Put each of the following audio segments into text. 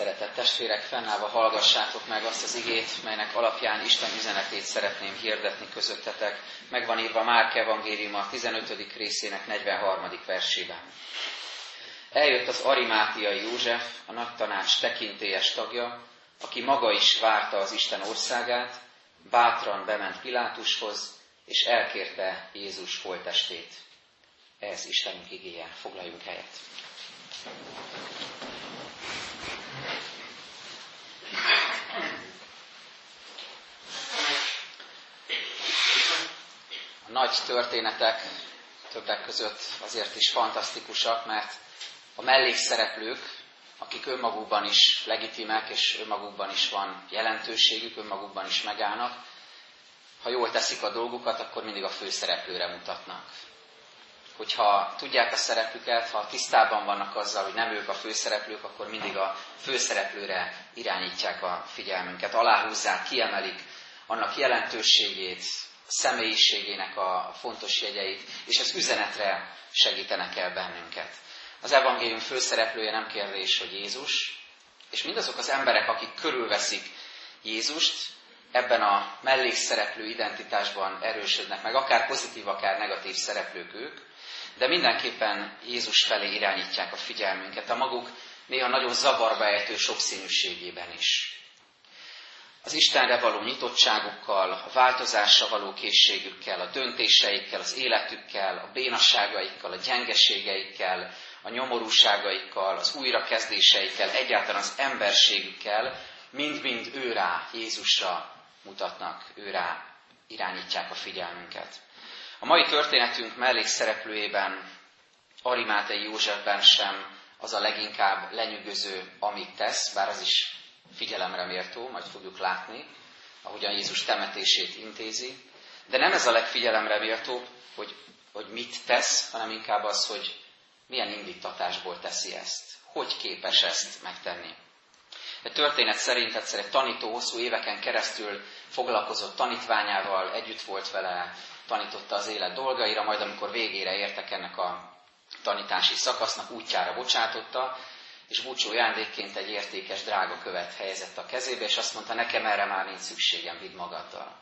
Szeretett testvérek, fennállva hallgassátok meg azt az igét, melynek alapján Isten üzenetét szeretném hirdetni közöttetek. Meg van írva Márk evangélium a 15. részének 43. versében. Eljött az arimátiai József, a nagy tanács tekintélyes tagja, aki maga is várta az Isten országát, bátran bement Pilátushoz, és elkérte Jézus holtestét. Ez Istenünk igéje. Foglaljunk helyet. A nagy történetek többek között azért is fantasztikusak, mert a mellékszereplők, akik önmagukban is legitimek, és önmagukban is van jelentőségük, önmagukban is megállnak, ha jól teszik a dolgukat, akkor mindig a főszereplőre mutatnak. Hogyha tudják a szerepüket, ha tisztában vannak azzal, hogy nem ők a főszereplők, akkor mindig a főszereplőre irányítják a figyelmünket, aláhúzzák, kiemelik annak jelentőségét, személyiségének a fontos jegyeit, és az üzenetre segítenek el bennünket. Az evangélium főszereplője nem kérdés, hogy Jézus, és mindazok az emberek, akik körülveszik Jézust, ebben a mellékszereplő identitásban erősödnek meg, akár pozitív, akár negatív szereplők ők, de mindenképpen Jézus felé irányítják a figyelmünket, a maguk néha nagyon zavarba ejtő sokszínűségében is. Az Istenre való nyitottságukkal, a változásra való készségükkel, a döntéseikkel, az életükkel, a bénasságaikkal, a gyengeségeikkel, a nyomorúságaikkal, az újrakezdéseikkel, egyáltalán az emberségükkel, mind-mind ő rá, Jézusra mutatnak, ő rá irányítják a figyelmünket. A mai történetünk mellékszereplőjében, Arimátei Józsefben sem az a leginkább lenyűgöző, amit tesz, bár az is figyelemre méltó, majd fogjuk látni, ahogyan Jézus temetését intézi. De nem ez a legfigyelemre méltó, hogy, hogy mit tesz, hanem inkább az, hogy milyen indítatásból teszi ezt. Hogy képes ezt megtenni. A történet szerint egyszer egy tanító hosszú éveken keresztül foglalkozott tanítványával, együtt volt vele, tanította az élet dolgaira, majd amikor végére értek ennek a tanítási szakasznak, útjára bocsátotta, és búcsú ajándékként egy értékes drága követ helyezett a kezébe, és azt mondta, nekem erre már nincs szükségem, vidd magaddal.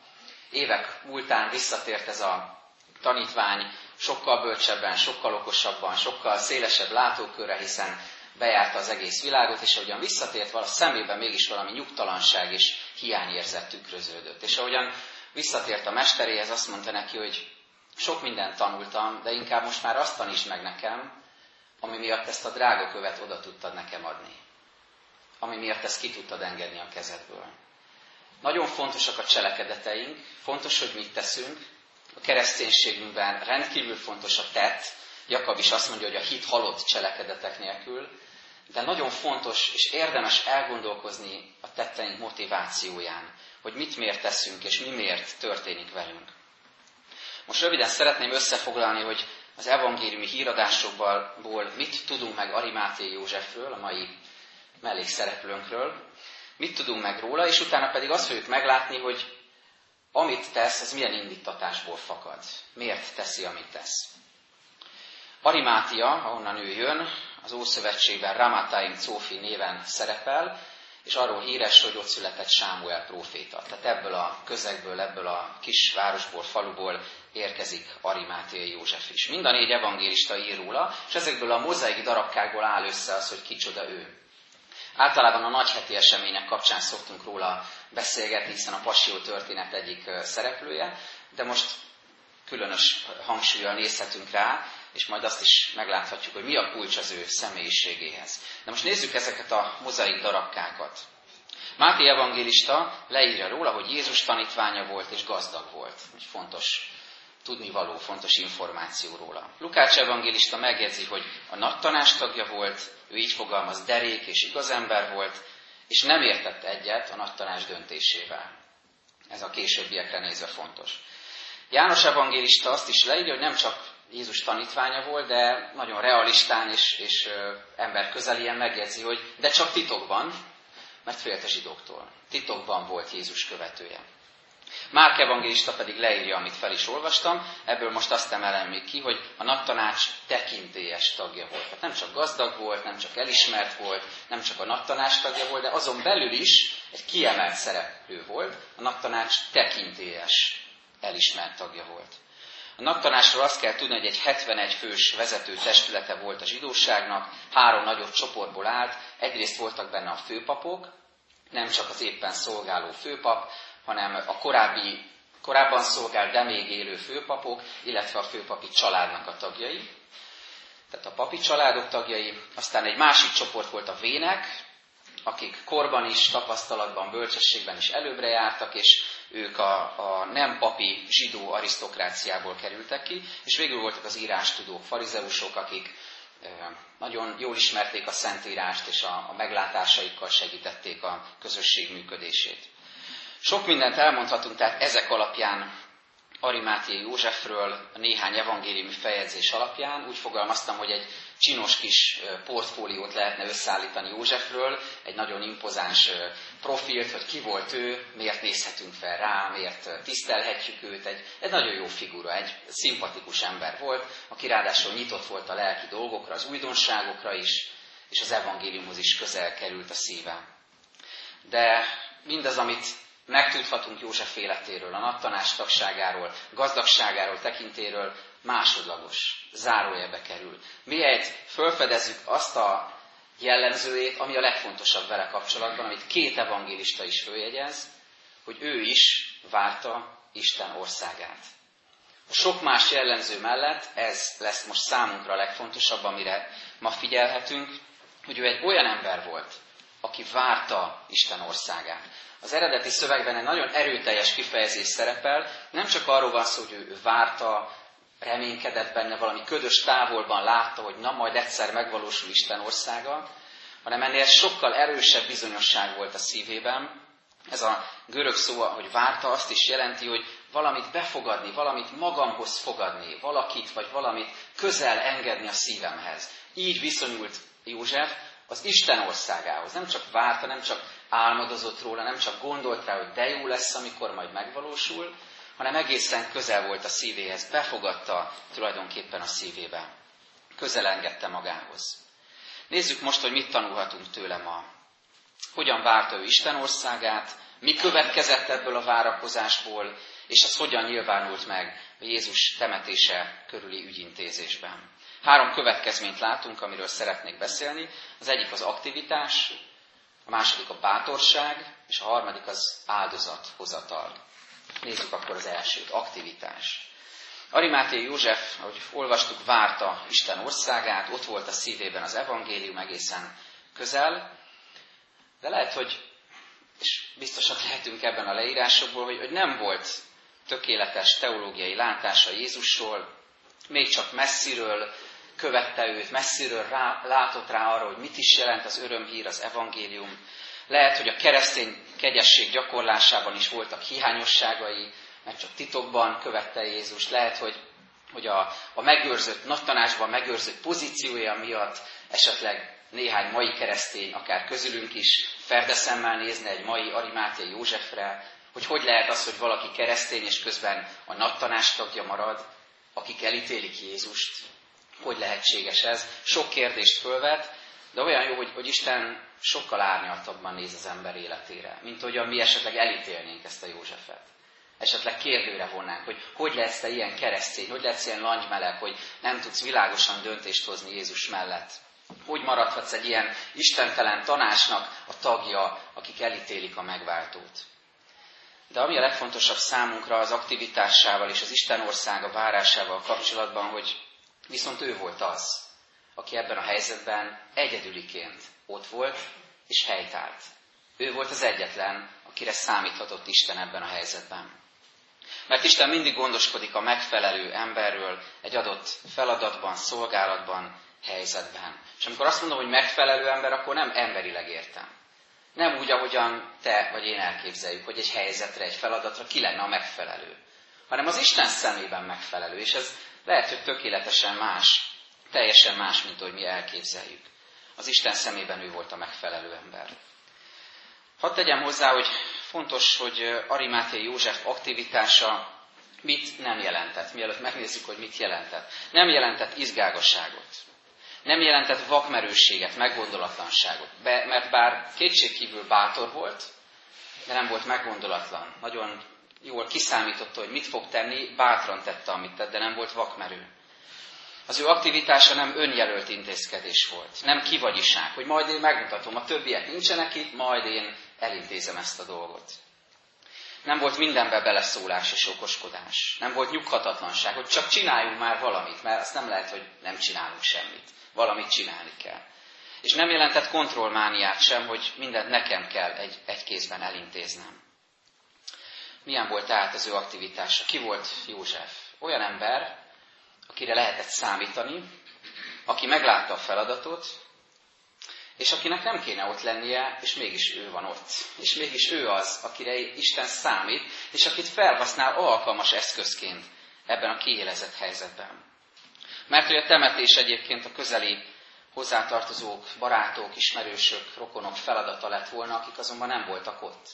Évek múltán visszatért ez a tanítvány sokkal bölcsebben, sokkal okosabban, sokkal szélesebb látókörre, hiszen bejárta az egész világot, és ahogyan visszatért, a szemében mégis valami nyugtalanság és hiányérzet tükröződött. És ahogyan visszatért a mesteréhez, azt mondta neki, hogy sok mindent tanultam, de inkább most már azt tanítsd meg nekem, ami miatt ezt a drága követ oda tudtad nekem adni. Ami miatt ezt ki tudtad engedni a kezedből. Nagyon fontosak a cselekedeteink, fontos, hogy mit teszünk. A kereszténységünkben rendkívül fontos a tett. Jakab is azt mondja, hogy a hit halott cselekedetek nélkül, de nagyon fontos és érdemes elgondolkozni a tetteink motivációján, hogy mit miért teszünk, és mi miért történik velünk. Most röviden szeretném összefoglalni, hogy az evangéliumi híradásokból mit tudunk meg Arimáté Józsefről, a mai mellékszereplőnkről, mit tudunk meg róla, és utána pedig azt fogjuk meglátni, hogy amit tesz, ez milyen indítatásból fakad. Miért teszi, amit tesz. Arimátia, ahonnan ő jön, az Ószövetségben Ramataim Cófi néven szerepel, és arról híres, hogy ott született Sámuel próféta. Tehát ebből a közegből, ebből a kis városból, faluból érkezik Arimátiai József is. Mind a négy evangélista ír róla, és ezekből a mozaik darabkákból áll össze az, hogy kicsoda ő. Általában a nagyheti események kapcsán szoktunk róla beszélgetni, hiszen a Passió történet egyik szereplője, de most különös hangsúlyjal nézhetünk rá, és majd azt is megláthatjuk, hogy mi a kulcs az ő személyiségéhez. De most nézzük ezeket a mozaik darabkákat. Máté evangélista leírja róla, hogy Jézus tanítványa volt és gazdag volt. Egy fontos tudnivaló, fontos információ róla. Lukács evangélista megjegyzi, hogy a nagy tanás tagja volt, ő így fogalmaz, derék és igaz ember volt, és nem értette egyet a nagy tanás döntésével. Ez a későbbiekre nézve fontos. János evangélista azt is leírja, hogy nem csak Jézus tanítványa volt, de nagyon realistán és, és ember közelien megjegyzi, hogy de csak titokban, mert félt a zsidóktól. Titokban volt Jézus követője. Márk evangélista pedig leírja, amit fel is olvastam, ebből most azt emelem még ki, hogy a nagy tanács tekintélyes tagja volt. Tehát nem csak gazdag volt, nem csak elismert volt, nem csak a nagy tanács tagja volt, de azon belül is egy kiemelt szereplő volt, a nagy tanács tekintélyes, elismert tagja volt. A naptanásról azt kell tudni, hogy egy 71 fős vezető testülete volt a zsidóságnak, három nagyobb csoportból állt, egyrészt voltak benne a főpapok, nem csak az éppen szolgáló főpap, hanem a korábbi, korábban szolgált, de még élő főpapok, illetve a főpapi családnak a tagjai. Tehát a papi családok tagjai, aztán egy másik csoport volt a vének, akik korban is, tapasztalatban, bölcsességben is előbbre jártak, és ők a, a nem papi zsidó arisztokráciából kerültek ki, és végül voltak az írástudók, farizeusok, akik nagyon jól ismerték a Szentírást, és a, a meglátásaikkal segítették a közösség működését. Sok mindent elmondhatunk tehát ezek alapján Arimátiai Józsefről néhány evangéliumi feljegyzés alapján. Úgy fogalmaztam, hogy egy csinos kis portfóliót lehetne összeállítani Józsefről, egy nagyon impozáns profilt, hogy ki volt ő, miért nézhetünk fel rá, miért tisztelhetjük őt. Egy, egy nagyon jó figura, egy szimpatikus ember volt, aki ráadásul nyitott volt a lelki dolgokra, az újdonságokra is, és az evangéliumhoz is közel került a szíve. De mindaz, amit megtudhatunk József életéről, a naptanás tagságáról, gazdagságáról, tekintéről, másodlagos, zárójelbe kerül. Miért fölfedezzük azt a jellemzőjét, ami a legfontosabb vele kapcsolatban, amit két evangélista is följegyez, hogy ő is várta Isten országát. A sok más jellemző mellett ez lesz most számunkra a legfontosabb, amire ma figyelhetünk, hogy ő egy olyan ember volt, aki várta Isten országát. Az eredeti szövegben egy nagyon erőteljes kifejezés szerepel, nem csak arról van szó, hogy ő várta, reménykedett benne, valami ködös távolban látta, hogy na majd egyszer megvalósul Isten országa, hanem ennél sokkal erősebb bizonyosság volt a szívében. Ez a görög szó, hogy várta, azt is jelenti, hogy valamit befogadni, valamit magamhoz fogadni, valakit vagy valamit közel engedni a szívemhez. Így viszonyult József az Isten országához. Nem csak várta, nem csak álmodozott róla, nem csak gondolt rá, hogy de jó lesz, amikor majd megvalósul, hanem egészen közel volt a szívéhez, befogadta tulajdonképpen a szívébe. Közel engedte magához. Nézzük most, hogy mit tanulhatunk tőle ma. Hogyan várta ő Isten országát, mi következett ebből a várakozásból, és ez hogyan nyilvánult meg a Jézus temetése körüli ügyintézésben. Három következményt látunk, amiről szeretnék beszélni. Az egyik az aktivitás, a második a bátorság, és a harmadik az áldozathozatal. Nézzük akkor az elsőt, aktivitás. Arimáté József, ahogy olvastuk, várta Isten országát, ott volt a szívében az evangélium egészen közel, de lehet, hogy, és biztosak lehetünk ebben a leírásokból, hogy, hogy nem volt tökéletes teológiai látása Jézusról, még csak messziről követte őt, messziről rá, látott rá arra, hogy mit is jelent az örömhír, az evangélium. Lehet, hogy a keresztény kegyesség gyakorlásában is voltak hiányosságai, mert csak titokban követte Jézus. Lehet, hogy, hogy a, a megőrzött, nagy tanácsban megőrzött pozíciója miatt esetleg néhány mai keresztény, akár közülünk is ferdeszemmel nézne egy mai Arimátia Józsefre, hogy hogy lehet az, hogy valaki keresztény, és közben a nagy tanács tagja marad, akik elítélik Jézust, hogy lehetséges ez. Sok kérdést fölvet, de olyan jó, hogy, hogy Isten sokkal árnyaltabban néz az ember életére, mint hogy mi esetleg elítélnénk ezt a Józsefet. Esetleg kérdőre vonnánk, hogy hogy lehetsz te ilyen keresztény, hogy lehetsz ilyen langymeleg, hogy nem tudsz világosan döntést hozni Jézus mellett. Hogy maradhatsz egy ilyen istentelen tanácsnak a tagja, akik elítélik a megváltót. De ami a legfontosabb számunkra az aktivitásával és az Isten országa várásával kapcsolatban, hogy Viszont ő volt az, aki ebben a helyzetben egyedüliként ott volt és helytált. Ő volt az egyetlen, akire számíthatott Isten ebben a helyzetben. Mert Isten mindig gondoskodik a megfelelő emberről egy adott feladatban, szolgálatban, helyzetben. És amikor azt mondom, hogy megfelelő ember, akkor nem emberileg értem. Nem úgy, ahogyan te vagy én elképzeljük, hogy egy helyzetre, egy feladatra ki lenne a megfelelő, hanem az Isten szemében megfelelő. És ez lehet, hogy tökéletesen más, teljesen más, mint ahogy mi elképzeljük. Az Isten szemében ő volt a megfelelő ember. Hadd tegyem hozzá, hogy fontos, hogy Arimáté József aktivitása mit nem jelentett, mielőtt megnézzük, hogy mit jelentett. Nem jelentett izgágasságot. Nem jelentett vakmerősséget, meggondolatlanságot. Be, mert bár kétségkívül bátor volt, de nem volt meggondolatlan. Nagyon jól kiszámította, hogy mit fog tenni, bátran tette, amit tett, de nem volt vakmerő. Az ő aktivitása nem önjelölt intézkedés volt, nem kivagyiság, hogy majd én megmutatom, a többiek nincsenek itt, majd én elintézem ezt a dolgot. Nem volt mindenbe beleszólás és okoskodás. Nem volt nyughatatlanság, hogy csak csináljunk már valamit, mert azt nem lehet, hogy nem csinálunk semmit. Valamit csinálni kell. És nem jelentett kontrollmániát sem, hogy mindent nekem kell egy, egy kézben elintéznem. Milyen volt tehát az ő aktivitása? Ki volt József? Olyan ember, akire lehetett számítani, aki meglátta a feladatot, és akinek nem kéne ott lennie, és mégis ő van ott. És mégis ő az, akire Isten számít, és akit felhasznál alkalmas eszközként ebben a kiélezett helyzetben. Mert hogy a temetés egyébként a közeli hozzátartozók, barátok, ismerősök, rokonok feladata lett volna, akik azonban nem voltak ott.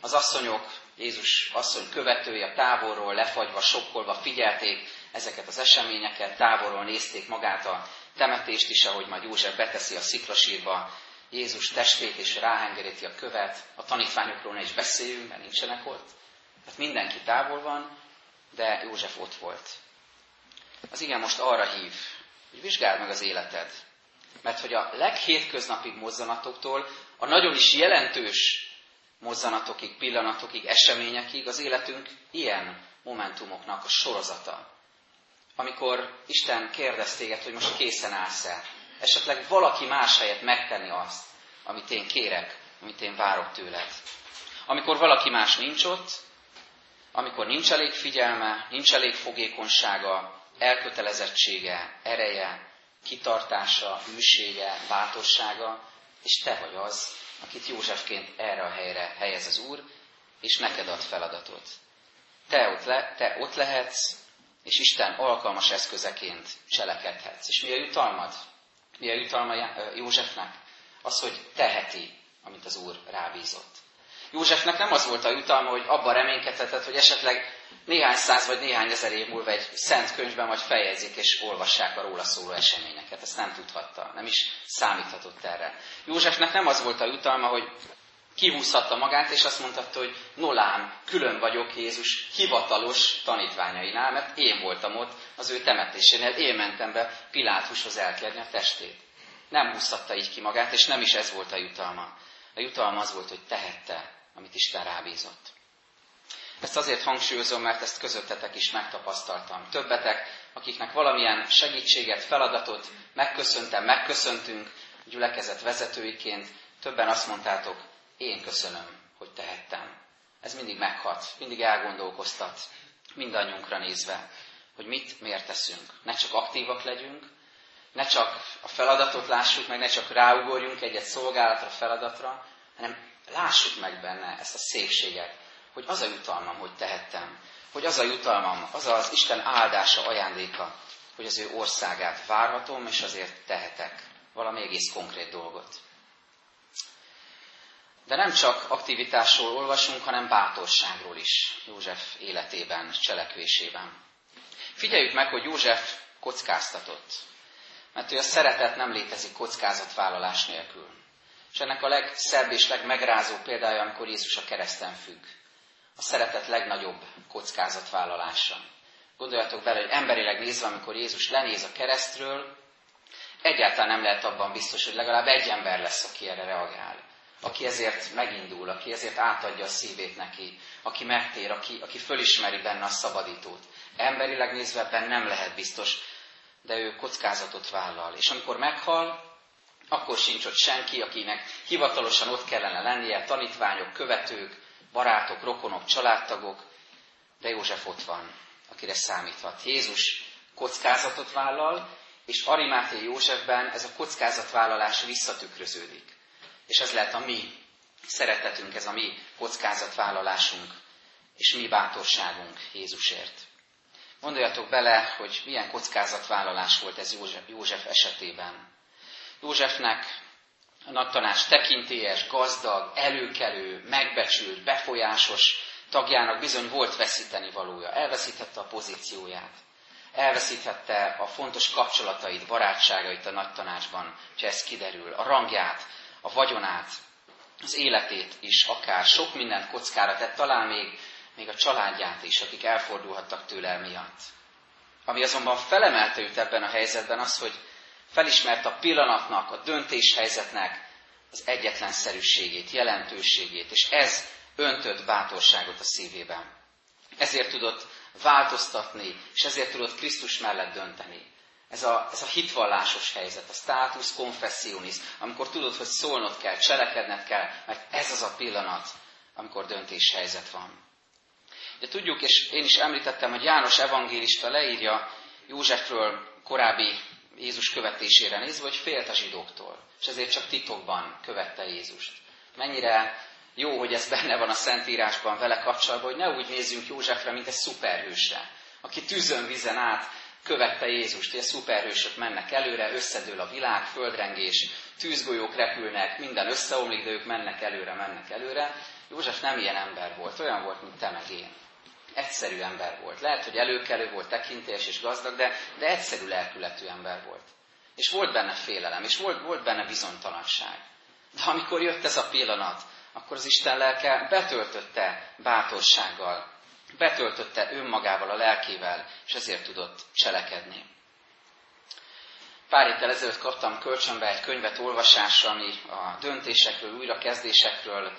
Az asszonyok, Jézus asszony követője távolról, lefagyva, sokkolva figyelték ezeket az eseményeket, távolról nézték magát a temetést is, ahogy majd József beteszi a sziklasírba Jézus testét, és ráhengeríti a követ. A tanítványokról ne is beszéljünk, mert nincsenek ott. Tehát mindenki távol van, de József ott volt. Az igen most arra hív, hogy vizsgáld meg az életed. Mert hogy a leghétköznapibb mozzanatoktól a nagyon is jelentős mozzanatokig, pillanatokig, eseményekig az életünk ilyen momentumoknak a sorozata amikor Isten kérdez téged, hogy most készen állsz-e. Esetleg valaki más helyett megtenni azt, amit én kérek, amit én várok tőled. Amikor valaki más nincs ott, amikor nincs elég figyelme, nincs elég fogékonysága, elkötelezettsége, ereje, kitartása, hűsége, bátorsága, és te vagy az, akit Józsefként erre a helyre helyez az Úr, és neked ad feladatot. Te ott, le, te ott lehetsz, és Isten alkalmas eszközeként cselekedhetsz. És mi a jutalmad? Mi a jutalma Józsefnek? Az, hogy teheti, amit az Úr rábízott. Józsefnek nem az volt a jutalma, hogy abban reménykedhetett, hogy esetleg néhány száz vagy néhány ezer év múlva egy szent könyvben majd fejezik és olvassák a róla szóló eseményeket. Ezt nem tudhatta, nem is számíthatott erre. Józsefnek nem az volt a jutalma, hogy kihúzhatta magát, és azt mondhatta, hogy nolám, külön vagyok Jézus hivatalos tanítványainál, mert én voltam ott az ő temetésénél, én mentem be Pilátushoz elkérni a testét. Nem húzhatta így ki magát, és nem is ez volt a jutalma. A jutalma az volt, hogy tehette, amit Isten rábízott. Ezt azért hangsúlyozom, mert ezt közöttetek is megtapasztaltam. Többetek, akiknek valamilyen segítséget, feladatot megköszöntem, megköszöntünk gyülekezet vezetőiként, többen azt mondtátok, én köszönöm, hogy tehettem. Ez mindig meghat, mindig elgondolkoztat, mindannyiunkra nézve, hogy mit, miért teszünk. Ne csak aktívak legyünk, ne csak a feladatot lássuk meg, ne csak ráugorjunk egy-egy szolgálatra, feladatra, hanem lássuk meg benne ezt a szépséget, hogy az a jutalmam, hogy tehettem, hogy az a jutalmam, az az Isten áldása, ajándéka, hogy az ő országát várhatom, és azért tehetek valami egész konkrét dolgot. De nem csak aktivitásról olvasunk, hanem bátorságról is József életében, cselekvésében. Figyeljük meg, hogy József kockáztatott. Mert hogy a szeretet nem létezik kockázatvállalás nélkül. És ennek a legszebb és legmegrázó példája, amikor Jézus a kereszten függ. A szeretet legnagyobb kockázatvállalása. Gondoljatok bele, hogy emberileg nézve, amikor Jézus lenéz a keresztről, egyáltalán nem lehet abban biztos, hogy legalább egy ember lesz, aki erre reagál aki ezért megindul, aki ezért átadja a szívét neki, aki megtér, aki, aki fölismeri benne a szabadítót. Emberileg nézve ebben nem lehet biztos, de ő kockázatot vállal. És amikor meghal, akkor sincs ott senki, akinek hivatalosan ott kellene lennie, tanítványok, követők, barátok, rokonok, családtagok, de József ott van, akire számíthat. Jézus kockázatot vállal, és Arimáté Józsefben ez a kockázatvállalás visszatükröződik. És ez lehet a mi szeretetünk, ez a mi kockázatvállalásunk, és mi bátorságunk Jézusért. Gondoljatok bele, hogy milyen kockázatvállalás volt ez József, esetében. Józsefnek A nagy tanács tekintélyes, gazdag, előkelő, megbecsült, befolyásos tagjának bizony volt veszíteni valója. Elveszíthette a pozícióját. Elveszíthette a fontos kapcsolatait, barátságait a nagy tanácsban, ha ez kiderül. A rangját, a vagyonát, az életét is akár sok mindent kockára tett, talán még, még a családját is, akik elfordulhattak tőle miatt. Ami azonban felemelte őt ebben a helyzetben az, hogy felismert a pillanatnak, a döntéshelyzetnek az egyetlenszerűségét, jelentőségét, és ez öntött bátorságot a szívében. Ezért tudott változtatni, és ezért tudott Krisztus mellett dönteni. Ez a, ez a hitvallásos helyzet, a status confessionis, amikor tudod, hogy szólnod kell, cselekedned kell, mert ez az a pillanat, amikor döntéshelyzet van. De tudjuk, és én is említettem, hogy János evangélista leírja Józsefről korábbi Jézus követésére nézve, hogy félt a zsidóktól, és ezért csak titokban követte Jézust. Mennyire jó, hogy ez benne van a Szentírásban vele kapcsolatban, hogy ne úgy nézzünk Józsefre, mint egy szuperhősre, aki tűzön, vizen át követte Jézust, hogy a szuperhősök mennek előre, összedől a világ, földrengés, tűzgolyók repülnek, minden összeomlik, de ők mennek előre, mennek előre. József nem ilyen ember volt, olyan volt, mint te meg én. Egyszerű ember volt. Lehet, hogy előkelő volt, tekintélyes és gazdag, de, de egyszerű lelkületű ember volt. És volt benne félelem, és volt, volt benne bizonytalanság. De amikor jött ez a pillanat, akkor az Isten lelke betöltötte bátorsággal, betöltötte önmagával, a lelkével, és ezért tudott cselekedni. Pár héttel ezelőtt kaptam kölcsönbe egy könyvet olvasásra, ami a döntésekről, újrakezdésekről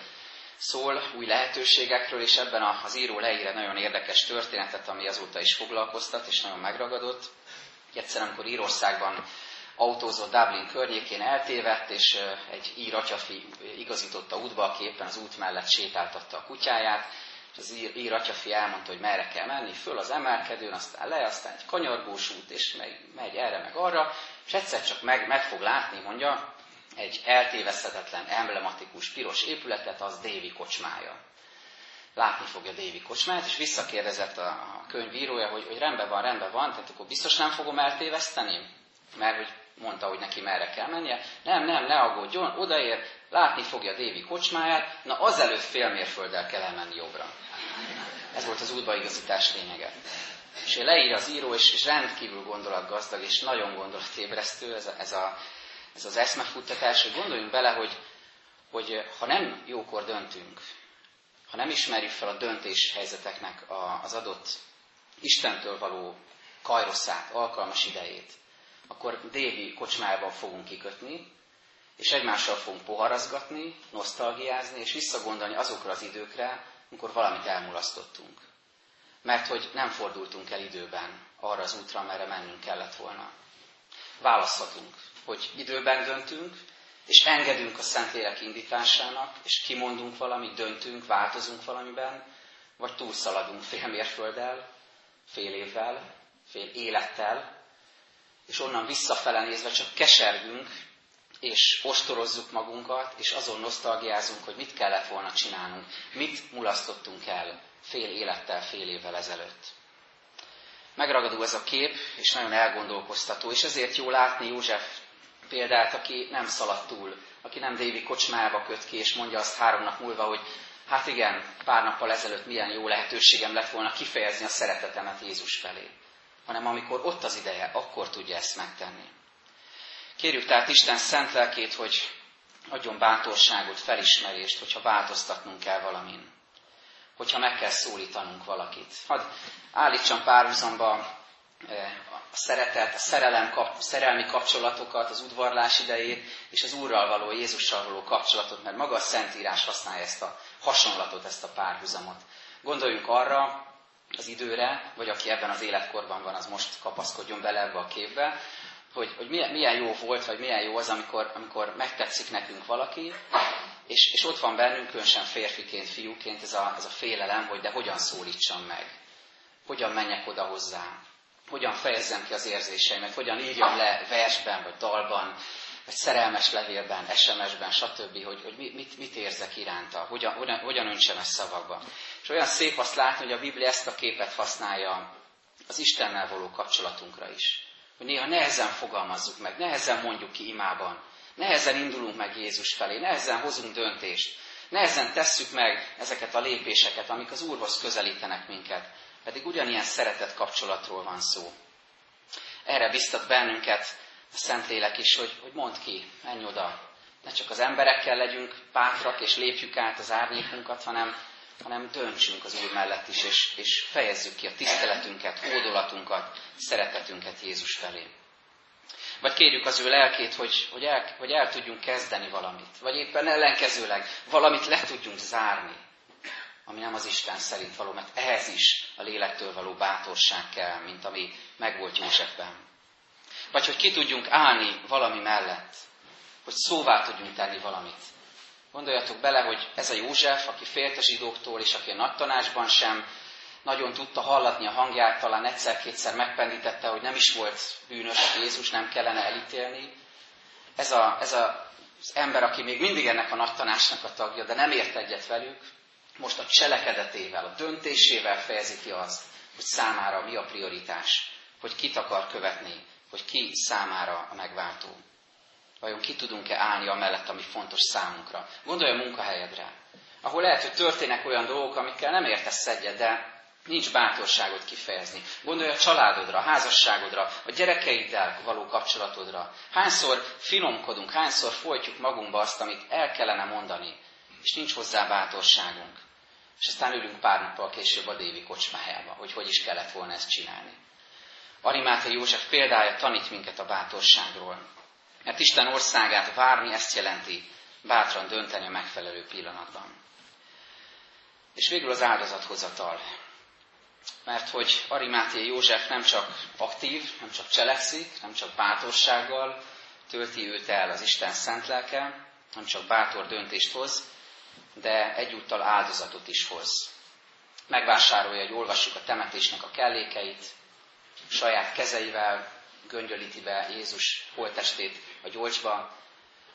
szól, új lehetőségekről, és ebben az író leír egy nagyon érdekes történetet, ami azóta is foglalkoztat, és nagyon megragadott. Egyszer, amikor Írországban autózott Dublin környékén eltévedt, és egy ír atyafi igazította útba, aki éppen az út mellett sétáltatta a kutyáját, és az ír, ír atyafi elmondta, hogy merre kell menni, föl az emelkedőn, aztán le, aztán egy kanyargós út, és megy, megy erre meg arra, és egyszer csak meg, meg fog látni, mondja, egy eltéveszthetetlen, emblematikus piros épületet, az Dévi kocsmája. Látni fogja Dévi kocsmáját, és visszakérdezett a, könyvírója, hogy, hogy rendben van, rendben van, tehát akkor biztos nem fogom eltéveszteni? Mert hogy mondta, hogy neki merre kell mennie. Nem, nem, ne aggódjon, odaér, látni fogja Dévi kocsmáját, na azelőtt fél mérfölddel kell elmenni jobbra. Ez volt az útbaigazítás lényege. És leír az író, és, és rendkívül gondolatgazdag, és nagyon gondolatébresztő ez, a, ez, a, ez az eszmefuttatás, hogy gondoljunk bele, hogy, hogy ha nem jókor döntünk, ha nem ismerjük fel a döntés helyzeteknek az adott Istentől való kajroszát, alkalmas idejét, akkor déli kocsmában fogunk kikötni, és egymással fogunk poharazgatni, nosztalgiázni, és visszagondolni azokra az időkre, amikor valamit elmulasztottunk. Mert hogy nem fordultunk el időben arra az útra, merre mennünk kellett volna. Választhatunk, hogy időben döntünk, és engedünk a Szentlélek indításának, és kimondunk valamit, döntünk, változunk valamiben, vagy túlszaladunk fél mérfölddel, fél évvel, fél élettel, és onnan visszafele nézve csak kesergünk, és ostorozzuk magunkat, és azon nosztalgiázunk, hogy mit kellett volna csinálnunk, mit mulasztottunk el fél élettel, fél évvel ezelőtt. Megragadó ez a kép, és nagyon elgondolkoztató, és ezért jó látni József példát, aki nem szaladt túl, aki nem Dévi kocsmába köt ki, és mondja azt három nap múlva, hogy hát igen, pár nappal ezelőtt milyen jó lehetőségem lett volna kifejezni a szeretetemet Jézus felé hanem amikor ott az ideje, akkor tudja ezt megtenni. Kérjük tehát Isten szent lelkét, hogy adjon bátorságot, felismerést, hogyha változtatnunk kell valamin. Hogyha meg kell szólítanunk valakit. Hadd állítsam párhuzamba a szeretet, a szerelem, kap, szerelmi kapcsolatokat, az udvarlás idejét, és az Úrral való, Jézussal való kapcsolatot, mert maga a Szentírás használja ezt a hasonlatot, ezt a párhuzamot. Gondoljunk arra, az időre, vagy aki ebben az életkorban van, az most kapaszkodjon bele ebbe a képbe, hogy, hogy milyen, milyen jó volt, vagy milyen jó az, amikor, amikor megtetszik nekünk valaki, és, és ott van bennünk, különösen férfiként, fiúként ez a, ez a félelem, hogy de hogyan szólítsam meg, hogyan menjek oda hozzá, hogyan fejezzem ki az érzéseimet, hogyan írjam le versben, vagy dalban, vagy szerelmes levélben, SMS-ben, stb., hogy, hogy mit, mit érzek iránta, hogyan, hogyan, hogyan öntsem ezt szavakba. És olyan szép azt látni, hogy a Biblia ezt a képet használja az Istennel való kapcsolatunkra is. Hogy néha nehezen fogalmazzuk meg, nehezen mondjuk ki imában, Nehezen indulunk meg Jézus felé, nehezen hozunk döntést, nehezen tesszük meg ezeket a lépéseket, amik az Úrhoz közelítenek minket. Pedig ugyanilyen szeretett kapcsolatról van szó. Erre biztat bennünket a Szentlélek is, hogy, hogy mondd ki, menj oda. Ne csak az emberekkel legyünk bátrak, és lépjük át az árnyékunkat, hanem, hanem döntsünk az Úr mellett is, és, és fejezzük ki a tiszteletünket, hódolatunkat, szeretetünket Jézus felé. Vagy kérjük az ő lelkét, hogy, hogy, el, hogy el tudjunk kezdeni valamit. Vagy éppen ellenkezőleg valamit le tudjunk zárni, ami nem az Isten szerint való, mert ehhez is a lélektől való bátorság kell, mint ami megvolt Józsefben. Vagy hogy ki tudjunk állni valami mellett, hogy szóvá tudjunk tenni valamit. Gondoljatok bele, hogy ez a József, aki félt a zsidóktól, és aki a nagy tanácsban sem nagyon tudta hallatni a hangját, talán egyszer-kétszer megpendítette, hogy nem is volt bűnös Jézus, nem kellene elítélni. Ez, a, ez a, az ember, aki még mindig ennek a nagy tanácsnak a tagja, de nem ért egyet velük, most a cselekedetével, a döntésével fejezi ki azt, hogy számára mi a prioritás, hogy kit akar követni, hogy ki számára a megváltó. Vajon ki tudunk-e állni amellett, ami fontos számunkra? Gondolj a munkahelyedre, ahol lehet, hogy történnek olyan dolgok, amikkel nem értesz egyet, de nincs bátorságot kifejezni. Gondolj a családodra, a házasságodra, a gyerekeiddel való kapcsolatodra. Hányszor finomkodunk, hányszor folytjuk magunkba azt, amit el kellene mondani, és nincs hozzá bátorságunk. És aztán ülünk pár nappal később a Dévi kocsmájába, hogy hogy is kellett volna ezt csinálni. Arimáta József példája tanít minket a bátorságról. Mert Isten országát várni ezt jelenti, bátran dönteni a megfelelő pillanatban. És végül az áldozathozatal. Mert hogy Arimáté József nem csak aktív, nem csak cselekszik, nem csak bátorsággal tölti őt el az Isten szent lelke, nem csak bátor döntést hoz, de egyúttal áldozatot is hoz. Megvásárolja, hogy olvassuk a temetésnek a kellékeit, saját kezeivel göngyölíti be Jézus holtestét a gyolcsba,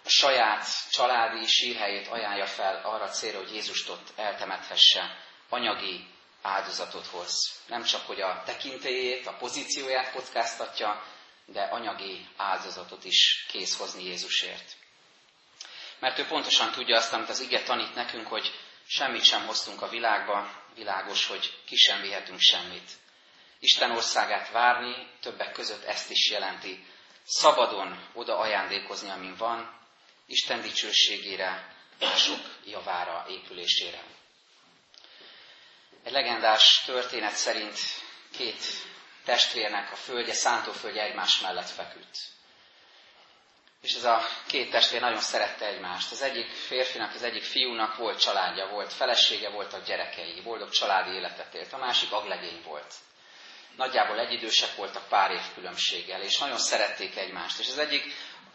a saját családi sírhelyét ajánlja fel arra célra, hogy Jézust ott eltemethesse, anyagi áldozatot hoz. Nem csak, hogy a tekintélyét, a pozícióját kockáztatja, de anyagi áldozatot is kész hozni Jézusért. Mert ő pontosan tudja azt, amit az ige tanít nekünk, hogy semmit sem hoztunk a világba, világos, hogy ki sem vihetünk semmit. Isten országát várni többek között ezt is jelenti. Szabadon oda ajándékozni, amin van, Isten dicsőségére, mások javára, épülésére. Egy legendás történet szerint két testvérnek a földje, szántóföldje egymás mellett feküdt. És ez a két testvér nagyon szerette egymást. Az egyik férfinak, az egyik fiúnak volt családja, volt felesége, voltak gyerekei, boldog családi életet élt. A másik aglegény volt. Nagyjából egyidősek voltak pár év különbséggel, és nagyon szerették egymást. És az egyik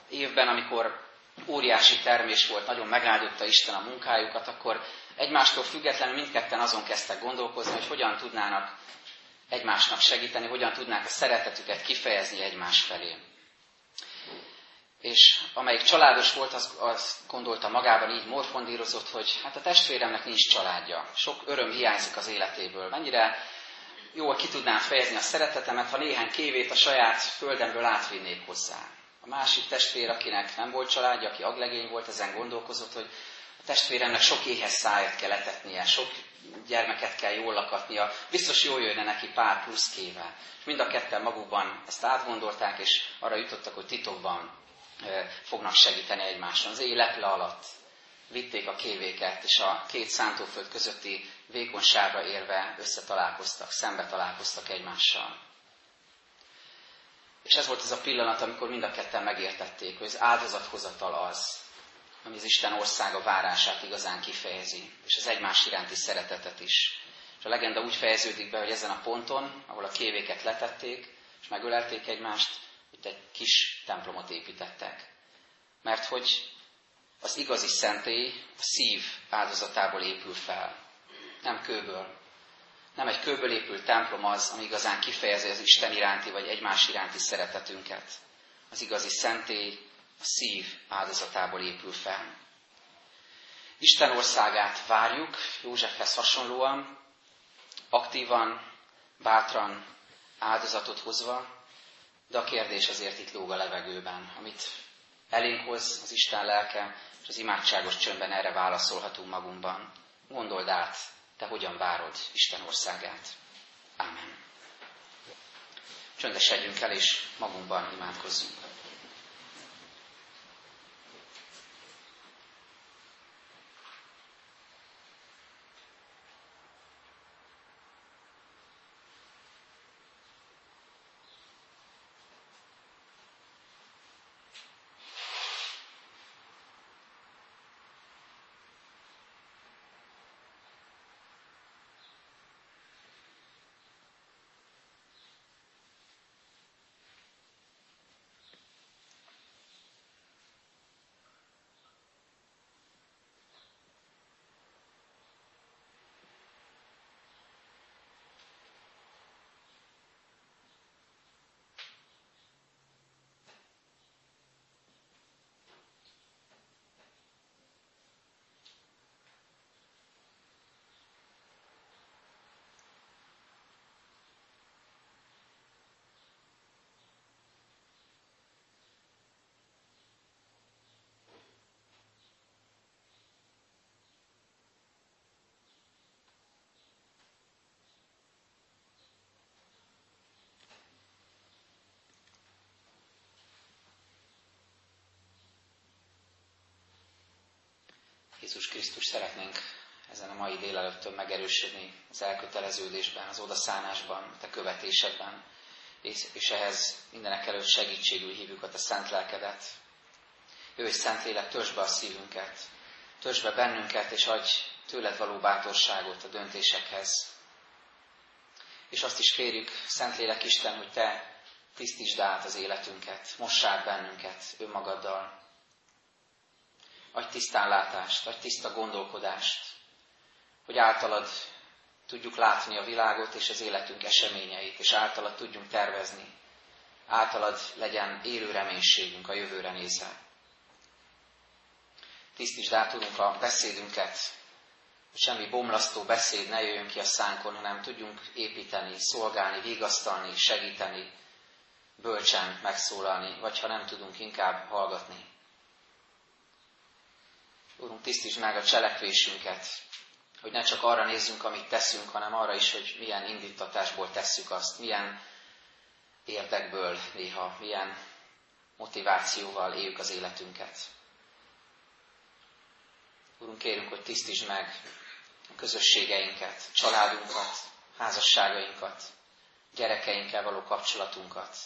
évben, amikor óriási termés volt, nagyon megáldotta Isten a munkájukat, akkor egymástól függetlenül mindketten azon kezdtek gondolkozni, hogy hogyan tudnának egymásnak segíteni, hogyan tudnák a szeretetüket kifejezni egymás felé. És amelyik családos volt, az, az gondolta magában, így morfondírozott, hogy hát a testvéremnek nincs családja. Sok öröm hiányzik az életéből. Mennyire jól ki tudnám fejezni a szeretetemet, ha néhány kévét a saját földemről átvinnék hozzá. A másik testvér, akinek nem volt családja, aki aglegény volt, ezen gondolkozott, hogy a testvéremnek sok éhes szájat kell etetnie, sok gyermeket kell jól lakatnia, biztos jól jönne neki pár plusz kével. És mind a ketten magukban ezt átgondolták, és arra jutottak, hogy titokban fognak segíteni egymáson. Az éjleple alatt vitték a kévéket, és a két szántóföld közötti vékonyságra érve összetalálkoztak, szembe találkoztak egymással. És ez volt az a pillanat, amikor mind a ketten megértették, hogy az áldozathozatal az, ami az Isten országa várását igazán kifejezi, és az egymás iránti szeretetet is. És a legenda úgy fejeződik be, hogy ezen a ponton, ahol a kévéket letették, és megölelték egymást, itt egy kis templomot építettek. Mert hogy az igazi szentély a szív áldozatából épül fel, nem kőből. Nem egy kőből épült templom az, ami igazán kifejezi az Isten iránti vagy egymás iránti szeretetünket. Az igazi szentély a szív áldozatából épül fel. Isten országát várjuk, Józsefhez hasonlóan, aktívan, bátran, áldozatot hozva, de a kérdés azért itt lóg a levegőben, amit elénk hoz az Isten lelke, és az imádságos csöndben erre válaszolhatunk magunkban. Gondold át, te hogyan várod Isten országát. Amen. Csöndesedjünk el, és magunkban imádkozzunk. Jézus Krisztus szeretnénk ezen a mai délelőttön megerősödni az elköteleződésben, az odaszánásban, a követésedben, és, és ehhez mindenek előtt segítségül hívjuk a te szent lelkedet. Ő és Szentlélek, törzs be a szívünket, törzs be bennünket, és adj tőled való bátorságot a döntésekhez. És azt is kérjük, Szentlélek Isten, hogy te tisztítsd át az életünket, mossál bennünket önmagaddal, adj tisztánlátást, adj tiszta gondolkodást, hogy általad tudjuk látni a világot és az életünk eseményeit, és általad tudjunk tervezni, általad legyen élő reménységünk a jövőre nézve. Tisztítsd át tudunk a beszédünket, hogy semmi bomlasztó beszéd ne jöjjön ki a szánkon, hanem tudjunk építeni, szolgálni, vigasztalni, segíteni, bölcsen megszólalni, vagy ha nem tudunk, inkább hallgatni. Úrunk, tisztítsd meg a cselekvésünket, hogy ne csak arra nézzünk, amit teszünk, hanem arra is, hogy milyen indítatásból tesszük azt, milyen érdekből néha, milyen motivációval éljük az életünket. Úrunk, kérünk, hogy tisztítsd meg a közösségeinket, családunkat, házasságainkat, gyerekeinkkel való kapcsolatunkat.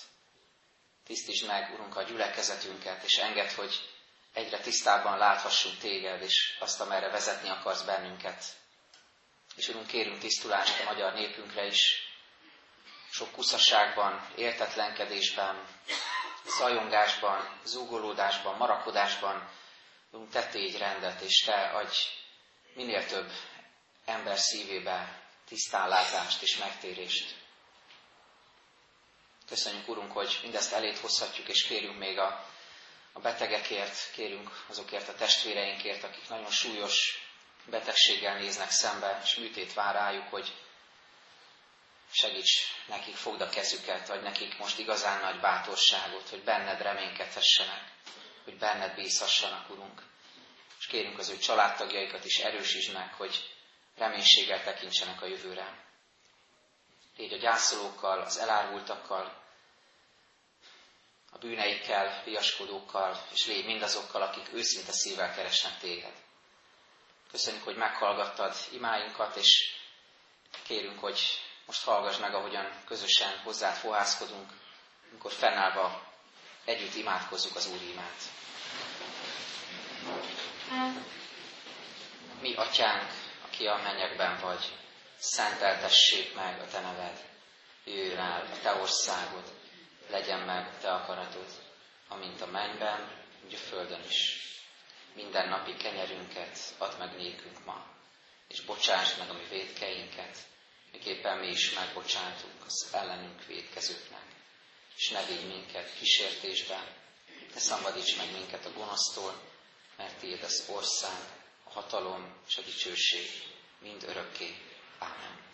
Tisztítsd meg, Urunk, a gyülekezetünket, és engedd, hogy egyre tisztábban láthassunk téged, és azt, amerre vezetni akarsz bennünket. És Urunk, kérünk tisztulást a magyar népünkre is, sok kuszasságban, értetlenkedésben, szajongásban, zúgolódásban, marakodásban, Urunk, te tégy rendet, és te adj minél több ember szívébe tisztánlátást és megtérést. Köszönjük, Urunk, hogy mindezt elét hozhatjuk, és kérünk még a a betegekért, kérünk azokért a testvéreinkért, akik nagyon súlyos betegséggel néznek szembe, és műtét vár rájuk, hogy segíts nekik, fogd a kezüket, vagy nekik most igazán nagy bátorságot, hogy benned reménykedhessenek, hogy benned bízhassanak, Urunk. És kérünk az ő családtagjaikat is erősítsd meg, hogy reménységgel tekintsenek a jövőre. Légy a gyászolókkal, az elárultakkal, a bűneikkel, viaskodókkal, és légy mindazokkal, akik őszinte szívvel keresnek téged. Köszönjük, hogy meghallgattad imáinkat, és kérünk, hogy most hallgass meg, ahogyan közösen hozzád fohászkodunk, amikor fennállva együtt imádkozzuk az Úr imát. Mi, Atyánk, aki a mennyekben vagy, szenteltessék meg a Te neved, jöjjön el a Te országod, legyen meg te akaratod, amint a mennyben, úgy a földön is. Minden napi kenyerünket add meg nékünk ma, és bocsáss meg a mi védkeinket, miképpen mi is megbocsátunk az ellenünk védkezőknek. És ne védj minket kísértésben, de szabadíts meg minket a gonosztól, mert tiéd az ország, a hatalom és a dicsőség mind örökké. Amen.